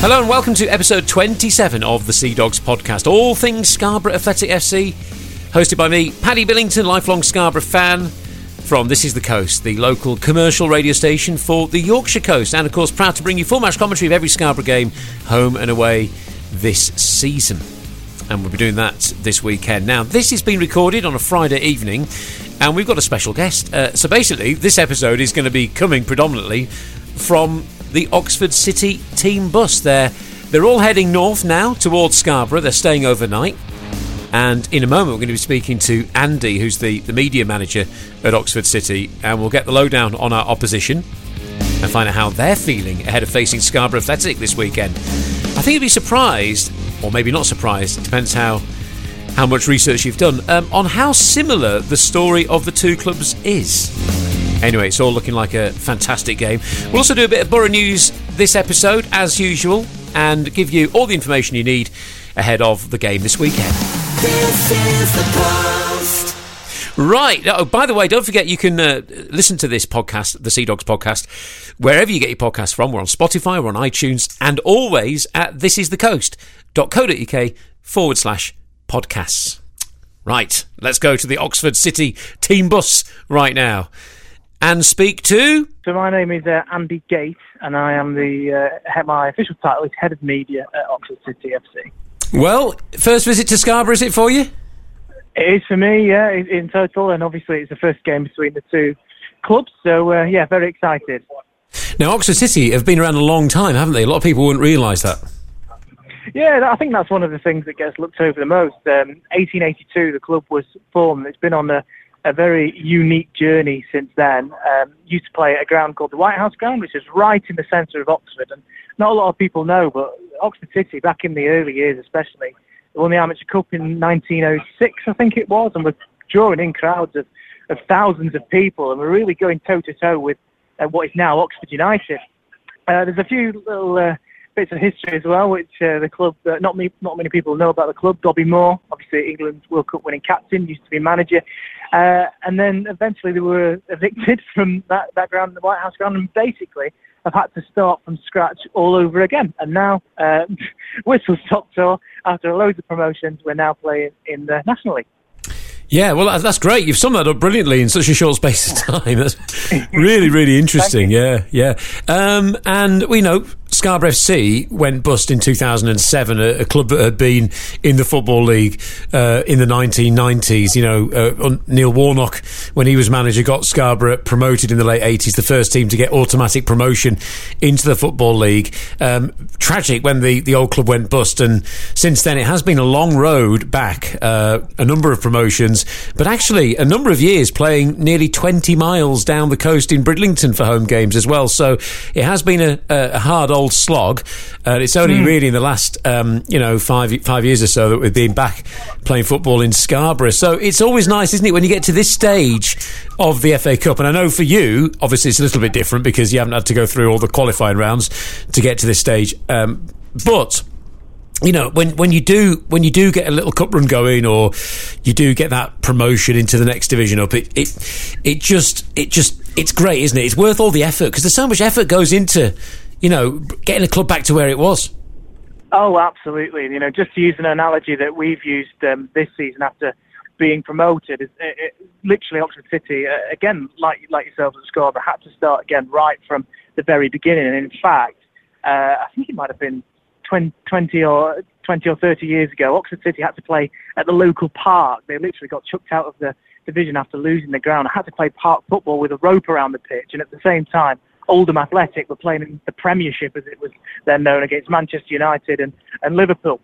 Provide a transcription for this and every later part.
Hello and welcome to episode 27 of the Sea Dogs podcast. All things Scarborough Athletic FC, hosted by me, Paddy Billington, lifelong Scarborough fan from This Is the Coast, the local commercial radio station for the Yorkshire coast, and of course proud to bring you full match commentary of every Scarborough game, home and away, this season. And we'll be doing that this weekend. Now, this has been recorded on a Friday evening, and we've got a special guest. Uh, so basically, this episode is going to be coming predominantly from the Oxford City team bus. They're, they're all heading north now towards Scarborough. They're staying overnight. And in a moment, we're going to be speaking to Andy, who's the, the media manager at Oxford City, and we'll get the lowdown on our opposition and find out how they're feeling ahead of facing Scarborough Athletic this weekend. I think you'd be surprised, or maybe not surprised, depends how how much research you've done, um, on how similar the story of the two clubs is. Anyway, it's all looking like a fantastic game. We'll also do a bit of Borough news this episode, as usual, and give you all the information you need ahead of the game this weekend. This is the post. Right. Oh, by the way, don't forget you can uh, listen to this podcast, the Sea Dogs podcast, wherever you get your podcast from. We're on Spotify, we're on iTunes, and always at thisisthecoast.co.uk forward slash podcasts. Right. Let's go to the Oxford City team bus right now and speak to. So my name is uh, Andy Gate, and I am the uh, my official title is head of media at Oxford City FC. Well, first visit to Scarborough, is it for you? It is for me, yeah, in total, and obviously it's the first game between the two clubs. So uh, yeah, very excited. Now, Oxford City have been around a long time, haven't they? A lot of people wouldn't realise that. Yeah, I think that's one of the things that gets looked over the most. Um, 1882, the club was formed. It's been on a, a very unique journey since then. Um, used to play at a ground called the White House Ground, which is right in the centre of Oxford, and not a lot of people know, but Oxford City, back in the early years especially, won the Amateur Cup in 1906, I think it was, and were drawing in crowds of, of thousands of people, and we're really going toe to toe with uh, what is now Oxford United. Uh, there's a few little uh, bits of history as well, which uh, the club, uh, not, me, not many people know about the club. Bobby Moore, obviously England's World Cup winning captain, used to be manager. Uh, and then eventually they were evicted from that, that ground, the White House ground, and basically have had to start from scratch all over again. And now, uh, whistle stop tour, after loads of promotions, we're now playing in the National League. Yeah, well, that's- that's great. You've summed that up brilliantly in such a short space of time. That's really, really interesting. Yeah, yeah. Um, and we know Scarborough FC went bust in 2007, a, a club that had been in the Football League uh, in the 1990s. You know, uh, Neil Warnock, when he was manager, got Scarborough promoted in the late 80s, the first team to get automatic promotion into the Football League. Um, tragic when the, the old club went bust, and since then it has been a long road back, uh, a number of promotions, but actually a number of years playing nearly 20 miles down the coast in Bridlington for home games as well. So it has been a, a hard old slog. Uh, it's only really in the last, um, you know, five five years or so that we've been back playing football in Scarborough. So it's always nice, isn't it, when you get to this stage of the FA Cup? And I know for you, obviously, it's a little bit different because you haven't had to go through all the qualifying rounds to get to this stage. Um, but you know when when you do when you do get a little cup run going or you do get that promotion into the next division up it it it just it just it's great isn't it it's worth all the effort because there's so much effort goes into you know getting the club back to where it was Oh, absolutely. You know, just to use an analogy that we've used um, this season after being promoted, it, it, literally Oxford City, uh, again, like like yourselves at Scarborough, had to start again right from the very beginning. And in fact, uh, I think it might have been 20, 20 or 20 or 30 years ago, Oxford City had to play at the local park. They literally got chucked out of the division after losing the ground. had to play park football with a rope around the pitch. And at the same time, Oldham Athletic were playing in the Premiership, as it was then known, against Manchester United and, and Liverpool.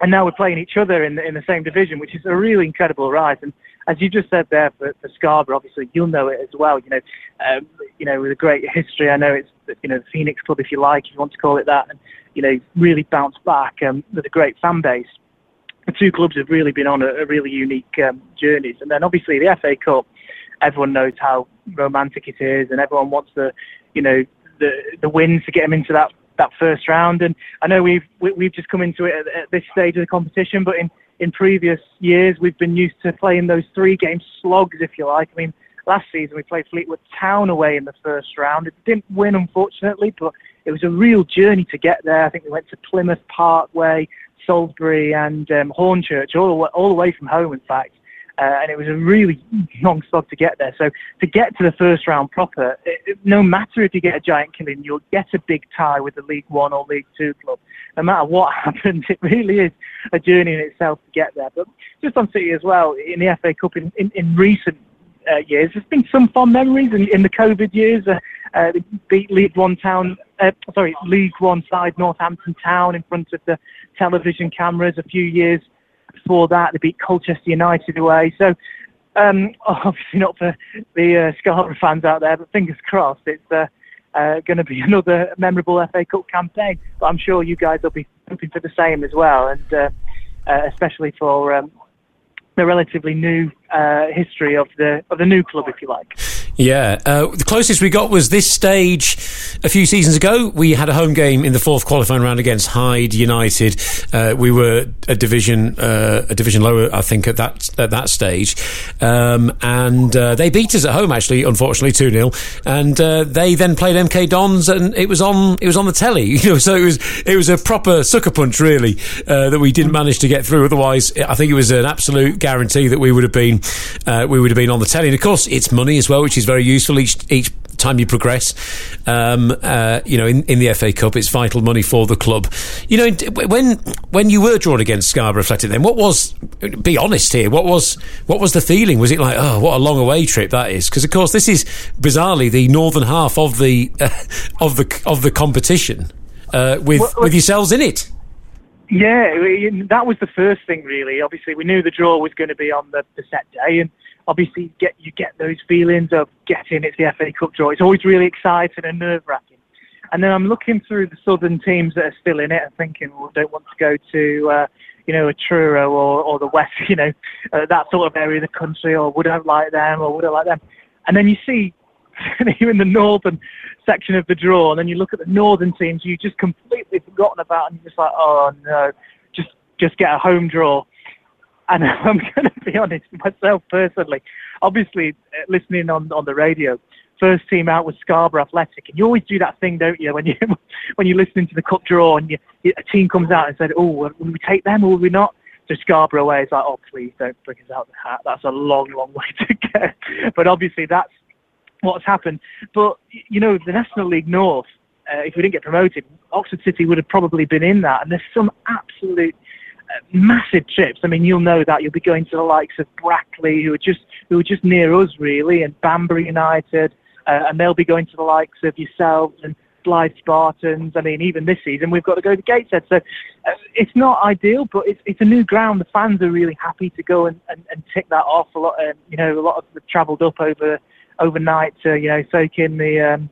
And now we're playing each other in the, in the same division, which is a really incredible rise. And as you just said there for, for Scarborough, obviously you'll know it as well. You know, um, you know, with a great history. I know it's you know the Phoenix Club, if you like, if you want to call it that, and you know, really bounced back um, with a great fan base. The two clubs have really been on a, a really unique um, journeys. And then obviously the FA Cup, everyone knows how romantic it is, and everyone wants the, you know, the the wins to get them into that that first round. And I know we've we, we've just come into it at, at this stage of the competition, but in in previous years we've been used to playing those three game slogs, if you like. I mean, last season we played Fleetwood Town away in the first round. It didn't win, unfortunately, but it was a real journey to get there. I think we went to Plymouth Parkway, Salisbury, and um, Hornchurch, all all the way from home, in fact. Uh, and it was a really long slog to get there. So to get to the first round proper, it, no matter if you get a giant killing, you'll get a big tie with the League One or League Two club. No matter what happens, it really is a journey in itself to get there. But just on City as well, in the FA Cup in, in, in recent uh, years, there's been some fond memories in, in the COVID years. Uh, uh, they beat League One town, uh, sorry, League One side Northampton Town in front of the television cameras a few years before that, they beat Colchester United away. So, um, obviously not for the uh, Scarborough fans out there, but fingers crossed, it's uh, uh, going to be another memorable FA Cup campaign. But I'm sure you guys will be hoping for the same as well, and uh, uh, especially for um, the relatively new uh, history of the of the new club, if you like. Yeah, uh, the closest we got was this stage a few seasons ago. We had a home game in the fourth qualifying round against Hyde United. Uh, we were a division uh, a division lower, I think, at that at that stage, um, and uh, they beat us at home actually, unfortunately, two 0 And uh, they then played MK Dons, and it was on it was on the telly. You know, so it was it was a proper sucker punch really uh, that we didn't manage to get through. Otherwise, I think it was an absolute guarantee that we would have been we would have been on the telly. And of course, it's money as well, which is very useful each each time you progress. Um, uh, you know, in, in the FA Cup, it's vital money for the club. You know, when when you were drawn against Scarborough Athletic, then what was? Be honest here. What was what was the feeling? Was it like, oh, what a long away trip that is? Because of course, this is bizarrely the northern half of the uh, of the of the competition uh, with well, with yourselves in it. Yeah, that was the first thing, really. Obviously, we knew the draw was going to be on the, the set day, and obviously get you get those feelings of getting it's the FA Cup draw. It's always really exciting and nerve wracking. And then I'm looking through the southern teams that are still in it and thinking, well, don't want to go to, uh, you know, a Truro or, or the West, you know, uh, that sort of area of the country, or would I like them, or would I like them? And then you see you're in the northern section of the draw, and then you look at the northern teams you've just completely forgotten about, and you're just like, oh no, just just get a home draw. And I'm going to be honest with myself personally. Obviously, uh, listening on on the radio, first team out was Scarborough Athletic, and you always do that thing, don't you? When you when you're listening to the cup draw and you, a team comes out and said, "Oh, will we take them or will we not?" So Scarborough away is like, "Oh, please don't bring us out the hat. That's a long, long way to go." But obviously, that's what's happened. But you know, the National League North, uh, if we didn't get promoted, Oxford City would have probably been in that. And there's some absolute massive trips. I mean, you'll know that you'll be going to the likes of Brackley, who are just who are just near us really, and Banbury United, uh, and they'll be going to the likes of yourselves and Blyth Spartans. I mean, even this season we've got to go to Gateshead, so uh, it's not ideal, but it's it's a new ground. The fans are really happy to go and, and, and tick that off. A lot, um, you know, a lot of them travelled up over overnight to you know soak in the um,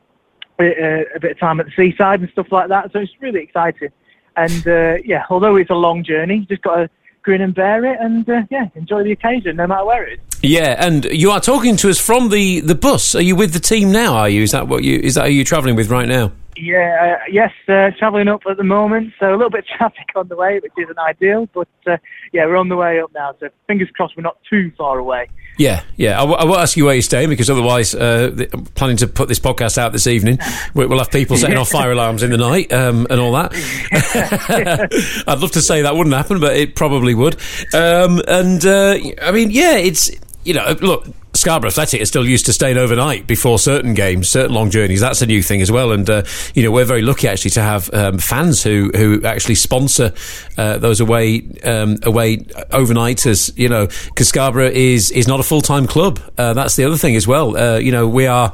a, a, bit of time at the seaside and stuff like that. So it's really exciting. And uh, yeah, although it's a long journey, you just got to grin and bear it, and uh, yeah, enjoy the occasion no matter where it is. Yeah, and you are talking to us from the, the bus. Are you with the team now? Are you? Is that what you? Is that who you're travelling with right now? Yeah, uh, yes, uh, travelling up at the moment. So a little bit of traffic on the way, which isn't ideal. But uh, yeah, we're on the way up now. So fingers crossed we're not too far away. Yeah, yeah. I, w- I won't ask you where you're staying because otherwise, uh, the, I'm planning to put this podcast out this evening. We'll have people setting off fire alarms in the night um, and all that. I'd love to say that wouldn't happen, but it probably would. Um, and uh, I mean, yeah, it's you know, look, Scarborough Athletic are still used to staying overnight before certain games, certain long journeys. That's a new thing as well. And, uh, you know, we're very lucky actually to have um, fans who, who actually sponsor uh, those away um, away overnighters, you know, because Scarborough is, is not a full time club. Uh, that's the other thing as well. Uh, you know, we are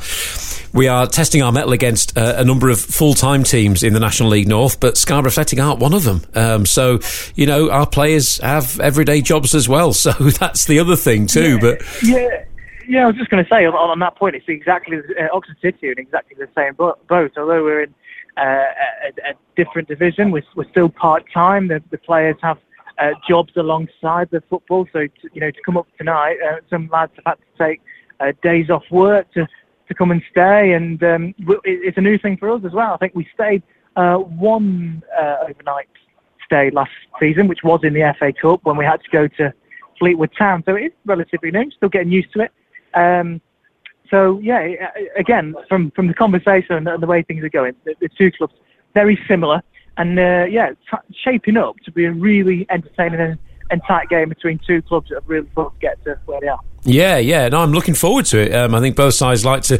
we are testing our mettle against uh, a number of full time teams in the National League North, but Scarborough Athletic aren't one of them. Um, so, you know, our players have everyday jobs as well. So that's the other thing too. Yeah, but yeah. Yeah, I was just going to say on, on, that point, it's exactly uh, Oxford City in exactly the same boat. Although we're in uh, a, a, different division, we're, we're still part time. The, the, players have uh, jobs alongside the football. So to, you know, to come up tonight, uh, some lads have had to take uh, days off work to to come and stay, and um, it's a new thing for us as well. I think we stayed uh, one overnight stay last season, which was in the FA Cup when we had to go to Fleetwood Town. So it is relatively new, still getting used to it. Um, So yeah, again, from from the conversation and the way things are going, the, the two clubs very similar, and uh, yeah, t- shaping up to be a really entertaining and, and tight game between two clubs that have really fought to get to where they are. Yeah, yeah, no, I'm looking forward to it. Um, I think both sides like to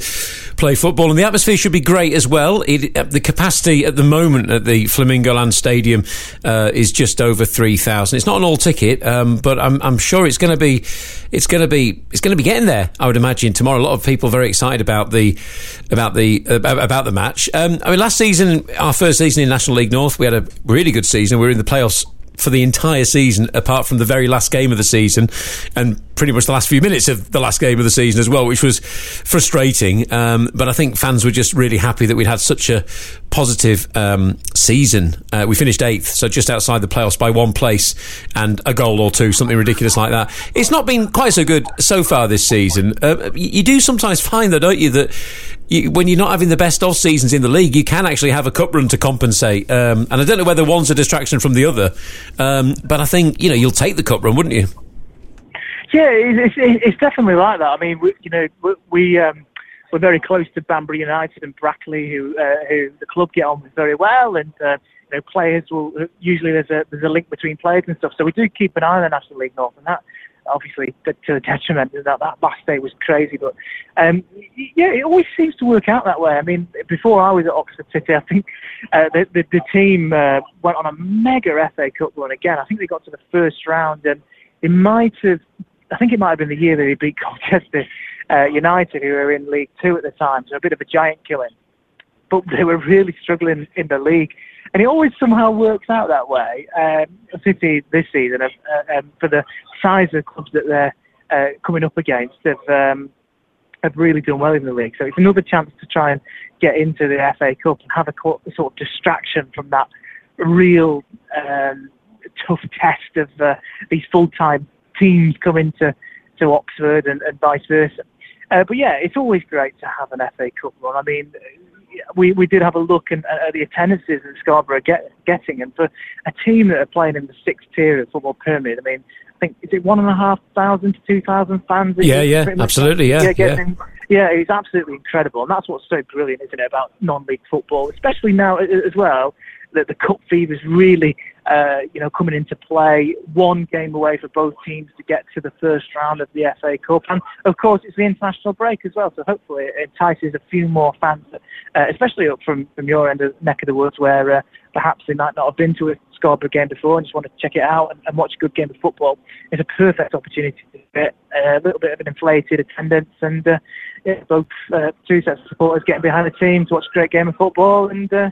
play football, and the atmosphere should be great as well. It, uh, the capacity at the moment at the Flamingo Land Stadium uh, is just over three thousand. It's not an all ticket, um, but I'm, I'm, sure it's going to be, it's going to be, it's going to be getting there. I would imagine tomorrow. A lot of people very excited about the, about the, about, about the match. Um, I mean, last season, our first season in National League North, we had a really good season. We were in the playoffs for the entire season, apart from the very last game of the season, and pretty much the last few minutes of the last game of the season as well, which was frustrating. Um, but I think fans were just really happy that we'd had such a positive um, season. Uh, we finished eighth, so just outside the playoffs by one place and a goal or two, something ridiculous like that. It's not been quite so good so far this season. Uh, you do sometimes find, though, don't you, that you, when you're not having the best of seasons in the league, you can actually have a cup run to compensate. Um, and I don't know whether one's a distraction from the other, um, but I think you know you'll take the cup run, wouldn't you? Yeah, it's, it's definitely like that. I mean, we, you know, we um, we're very close to Banbury United and Brackley, who uh, who the club get on with very well, and uh, you know, players will usually there's a there's a link between players and stuff. So we do keep an eye on the National League North, and that obviously to the detriment that that last day was crazy. But um, yeah, it always seems to work out that way. I mean, before I was at Oxford City, I think uh, the, the, the team uh, went on a mega FA Cup run again. I think they got to the first round, and it might have. I think it might have been the year that they beat Colchester uh, United, who were in League Two at the time, so a bit of a giant killing. But they were really struggling in the league and it always somehow works out that way. Um, City this season, uh, um, for the size of clubs that they're uh, coming up against, have um, have really done well in the league. So it's another chance to try and get into the FA Cup and have a sort of distraction from that real um, tough test of uh, these full-time teams coming to to Oxford and, and vice versa. Uh, but yeah, it's always great to have an FA Cup run. I mean, we, we did have a look in, at the attendances in Scarborough get, getting, and for a team that are playing in the sixth tier of football pyramid, I mean, I think is it one and a half thousand to two thousand fans? Yeah, yeah, absolutely, yeah, yeah, getting, yeah. yeah. It's absolutely incredible, and that's what's so brilliant, isn't it, about non-league football, especially now as well that the cup fever is really, uh, you know, coming into play. One game away for both teams to get to the first round of the FA Cup, and of course it's the international break as well. So hopefully it entices a few more fans, uh, especially up from from your end of neck of the woods, where uh, perhaps they might not have been to a Scarborough game before and just want to check it out and, and watch a good game of football. It's a perfect opportunity to get a little bit of an inflated attendance and uh, yeah, both uh, two sets of supporters getting behind the team to watch a great game of football and uh,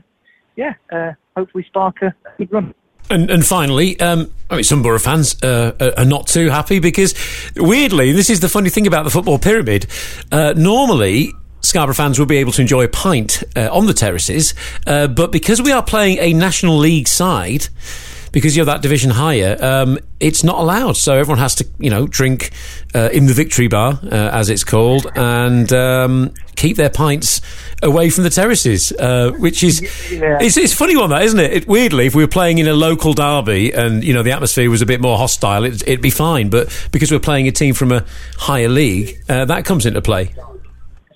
yeah, uh, hopefully spark a good run. And, and finally, um, I mean, some Borough fans uh, are not too happy because, weirdly, this is the funny thing about the football pyramid. Uh, normally, Scarborough fans will be able to enjoy a pint uh, on the terraces, uh, but because we are playing a National League side, because you're that division higher, um, it's not allowed. So everyone has to, you know, drink uh, in the victory bar, uh, as it's called, and um, keep their pints away from the terraces, uh, which is yeah. it's, it's funny one, that isn't it? it? Weirdly, if we were playing in a local derby and you know the atmosphere was a bit more hostile, it, would be fine. But because we're playing a team from a higher league, uh, that comes into play.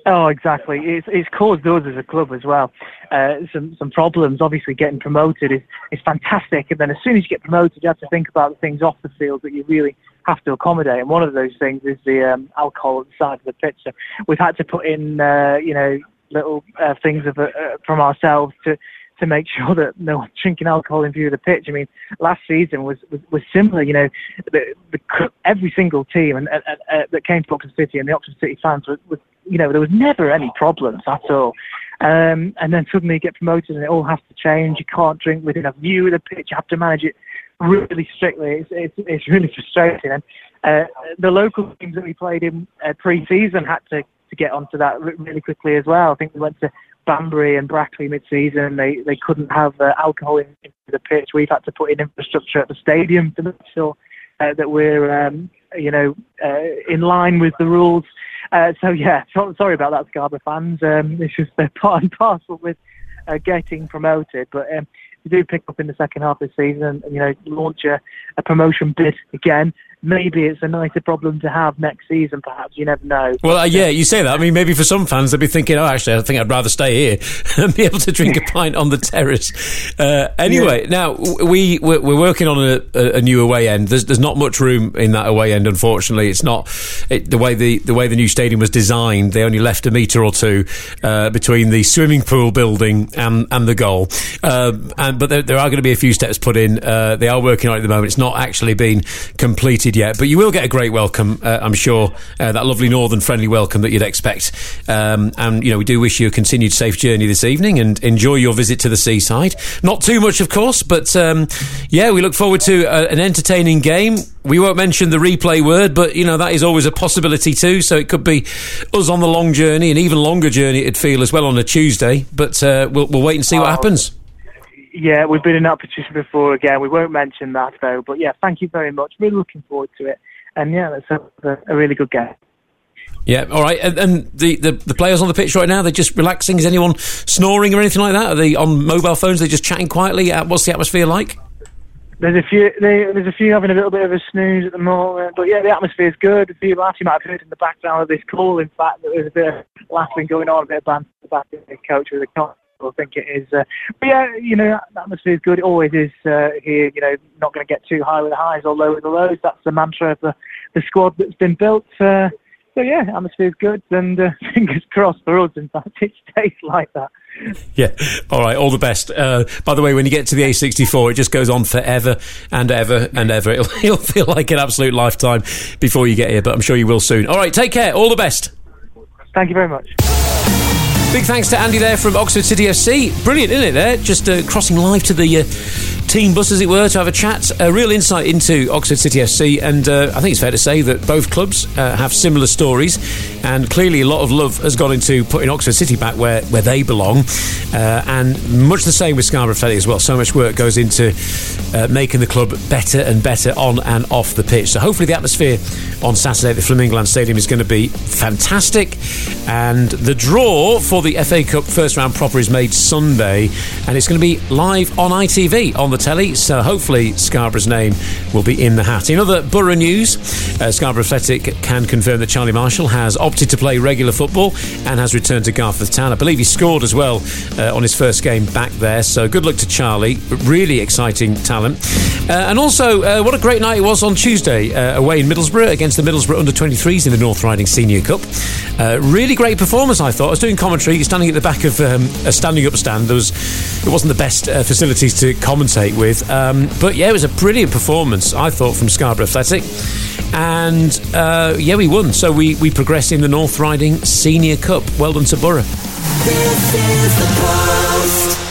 Oh, exactly. It's, it's caused us as a club as well uh, some some problems. Obviously, getting promoted is is fantastic, and then as soon as you get promoted, you have to think about the things off the field that you really have to accommodate. And one of those things is the um, alcohol at the side of the pitch. So we've had to put in, uh, you know, little uh, things of, uh, from ourselves to to make sure that no one's drinking alcohol in view of the pitch. I mean, last season was was, was similar. You know, the, the, every single team and, uh, that came to Oxford City and the Oxford City fans was, you know, there was never any problems at all. Um, and then suddenly you get promoted and it all has to change. You can't drink within a view of the pitch. You have to manage it really strictly. It's, it's, it's really frustrating. And uh, the local teams that we played in uh, pre-season had to, to get onto that really quickly as well. I think we went to Banbury and Brackley mid-season. They they couldn't have uh, alcohol in, in the pitch. We've had to put in infrastructure at the stadium to make sure uh, that we're um, you know uh, in line with the rules. Uh, so yeah, so, sorry about that, Scarborough fans. Um, it's just part and parcel with uh, getting promoted, but um, we do pick up in the second half of the season and, you know, launch a, a promotion bid again, maybe it's a nicer problem to have next season. Perhaps you never know. Well, uh, yeah, you say that. I mean, maybe for some fans they'll be thinking, "Oh, actually, I think I'd rather stay here and be able to drink a pint on the terrace." Uh, anyway, yeah. now we we're, we're, working on a, a, new away end. There's there's not much room in that away end, unfortunately. It's not it, the way the the way the new stadium was designed. They only left a metre or two uh, between the swimming pool building and and the goal. Uh, and but there, there, are going to be a few steps put in. Uh, they are working on it at the moment. It's not actually been completed yet, but you will get a great welcome, uh, I'm sure. Uh, that lovely northern friendly welcome that you'd expect. Um, and you know, we do wish you a continued safe journey this evening and enjoy your visit to the seaside. Not too much, of course, but um, yeah, we look forward to uh, an entertaining game. We won't mention the replay word, but you know that is always a possibility too. So it could be us on the long journey, and even longer journey. It'd feel as well on a Tuesday, but uh, we'll, we'll wait and see what oh. happens. Yeah, we've been in that position before again. We won't mention that though. But yeah, thank you very much. Really looking forward to it. And yeah, let's have a, a really good game. Yeah, all right. And, and, the, the, the players on the pitch right now, they're just relaxing. Is anyone snoring or anything like that? Are they on mobile phones? They're just chatting quietly. Uh, what's the atmosphere like? There's a few. there's a few having a little bit of a snooze at the moment, but yeah, the atmosphere is good. A few laughs you might have heard in the background of this call. In fact, there was a bit of laughing going on, a bit of banter back in the coach with the coach I think it is. Uh, but yeah, you know, the atmosphere is good. It always is uh, here. You know, not going to get too high with the highs or low with the lows. That's the mantra of the, the squad that's been built. Uh, so yeah, atmosphere is good, and uh, fingers crossed for us. In fact, it stays like that. Yeah. All right. All the best. Uh, by the way, when you get to the A64, it just goes on forever and ever and ever. It'll, it'll feel like an absolute lifetime before you get here, but I'm sure you will soon. All right. Take care. All the best. Thank you very much. Big thanks to Andy there from Oxford City FC. Brilliant, isn't it? There, just uh, crossing live to the uh, team bus, as it were, to have a chat. A real insight into Oxford City FC, and uh, I think it's fair to say that both clubs uh, have similar stories, and clearly a lot of love has gone into putting Oxford City back where, where they belong, uh, and much the same with Scarborough Athletic as well. So much work goes into uh, making the club better and better on and off the pitch. So hopefully the atmosphere on Saturday at the Flamingland Stadium is going to be fantastic, and the draw for the FA Cup first round proper is made Sunday, and it's going to be live on ITV on the telly, so hopefully Scarborough's name will be in the hat. In other Borough news, uh, Scarborough Athletic can confirm that Charlie Marshall has opted to play regular football and has returned to Garforth Town. I believe he scored as well uh, on his first game back there, so good luck to Charlie. Really exciting talent. Uh, and also, uh, what a great night it was on Tuesday uh, away in Middlesbrough against the Middlesbrough under 23s in the North Riding Senior Cup. Uh, really great performance, I thought. I was doing commentary, standing at the back of um, a standing up stand. There was, it wasn't the best facilities to commentate with. Um, but yeah, it was a brilliant performance, I thought, from Scarborough Athletic. And uh, yeah, we won. So we, we progressed in the North Riding Senior Cup. Well done to Borough.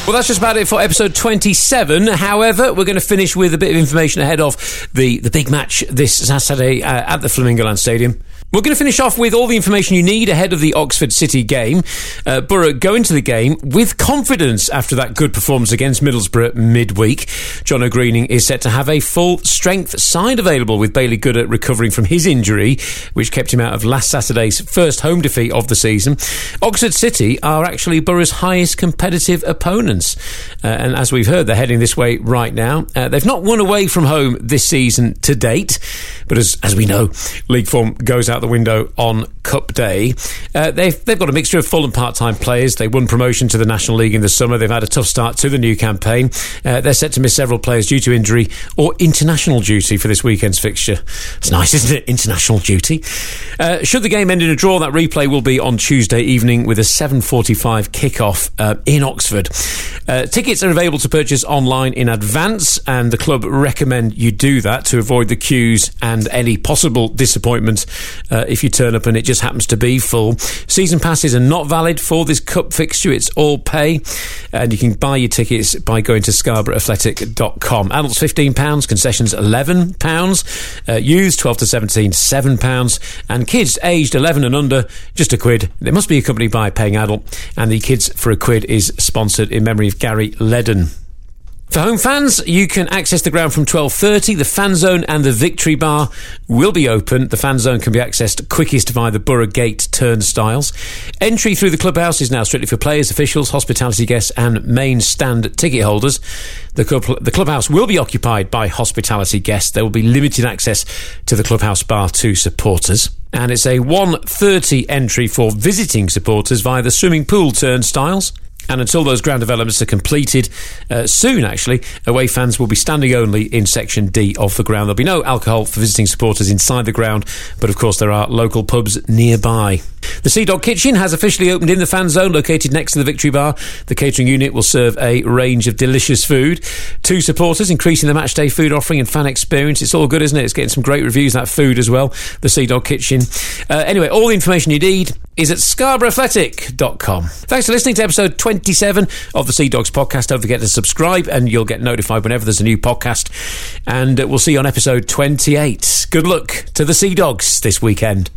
Well, that's just about it for episode 27. However, we're going to finish with a bit of information ahead of the, the big match this Saturday uh, at the Flamingoland Stadium. We're going to finish off with all the information you need ahead of the Oxford City game. Uh, Borough go into the game with confidence after that good performance against Middlesbrough midweek. John Greening is set to have a full strength side available with Bailey Gooda recovering from his injury, which kept him out of last Saturday's first home defeat of the season. Oxford City are actually Borough's highest competitive opponents. Uh, and as we've heard, they're heading this way right now. Uh, they've not won away from home this season to date, but as, as we know, league form goes out out the window on Cup Day. Uh, they've, they've got a mixture of full and part time players. They won promotion to the National League in the summer. They've had a tough start to the new campaign. Uh, they're set to miss several players due to injury or international duty for this weekend's fixture. It's nice, isn't it? International duty. Uh, should the game end in a draw, that replay will be on Tuesday evening with a 7.45 kickoff uh, in Oxford. Uh, tickets are available to purchase online in advance, and the club recommend you do that to avoid the queues and any possible disappointment uh, if you turn up and it just happens to be full. Season passes are not valid for this cup fixture. It's all pay, and you can buy your tickets by going to scarboroughAthletic.com. Adults £15, concessions £11, uh, youths 12 to 17 £7, and kids aged 11 and under just a quid. They must be accompanied by a paying adult, and the kids for a quid is sponsored in memory of Gary Ledden. For home fans, you can access the ground from 12.30. The fan zone and the victory bar will be open. The fan zone can be accessed quickest via the Borough Gate turnstiles. Entry through the clubhouse is now strictly for players, officials, hospitality guests and main stand ticket holders. The, club, the clubhouse will be occupied by hospitality guests. There will be limited access to the clubhouse bar to supporters. And it's a 1.30 entry for visiting supporters via the swimming pool turnstiles. And until those ground developments are completed, uh, soon actually, away fans will be standing only in Section D of the ground. There'll be no alcohol for visiting supporters inside the ground, but of course there are local pubs nearby. The Sea Dog Kitchen has officially opened in the fan zone located next to the Victory Bar. The catering unit will serve a range of delicious food Two supporters, increasing the matchday food offering and fan experience. It's all good, isn't it? It's getting some great reviews, that food as well. The Sea Dog Kitchen. Uh, anyway, all the information you need is at scarboroughAthletic.com. Thanks for listening to episode 27 of the Sea Dogs podcast. Don't forget to subscribe and you'll get notified whenever there's a new podcast. And we'll see you on episode 28. Good luck to the Sea Dogs this weekend.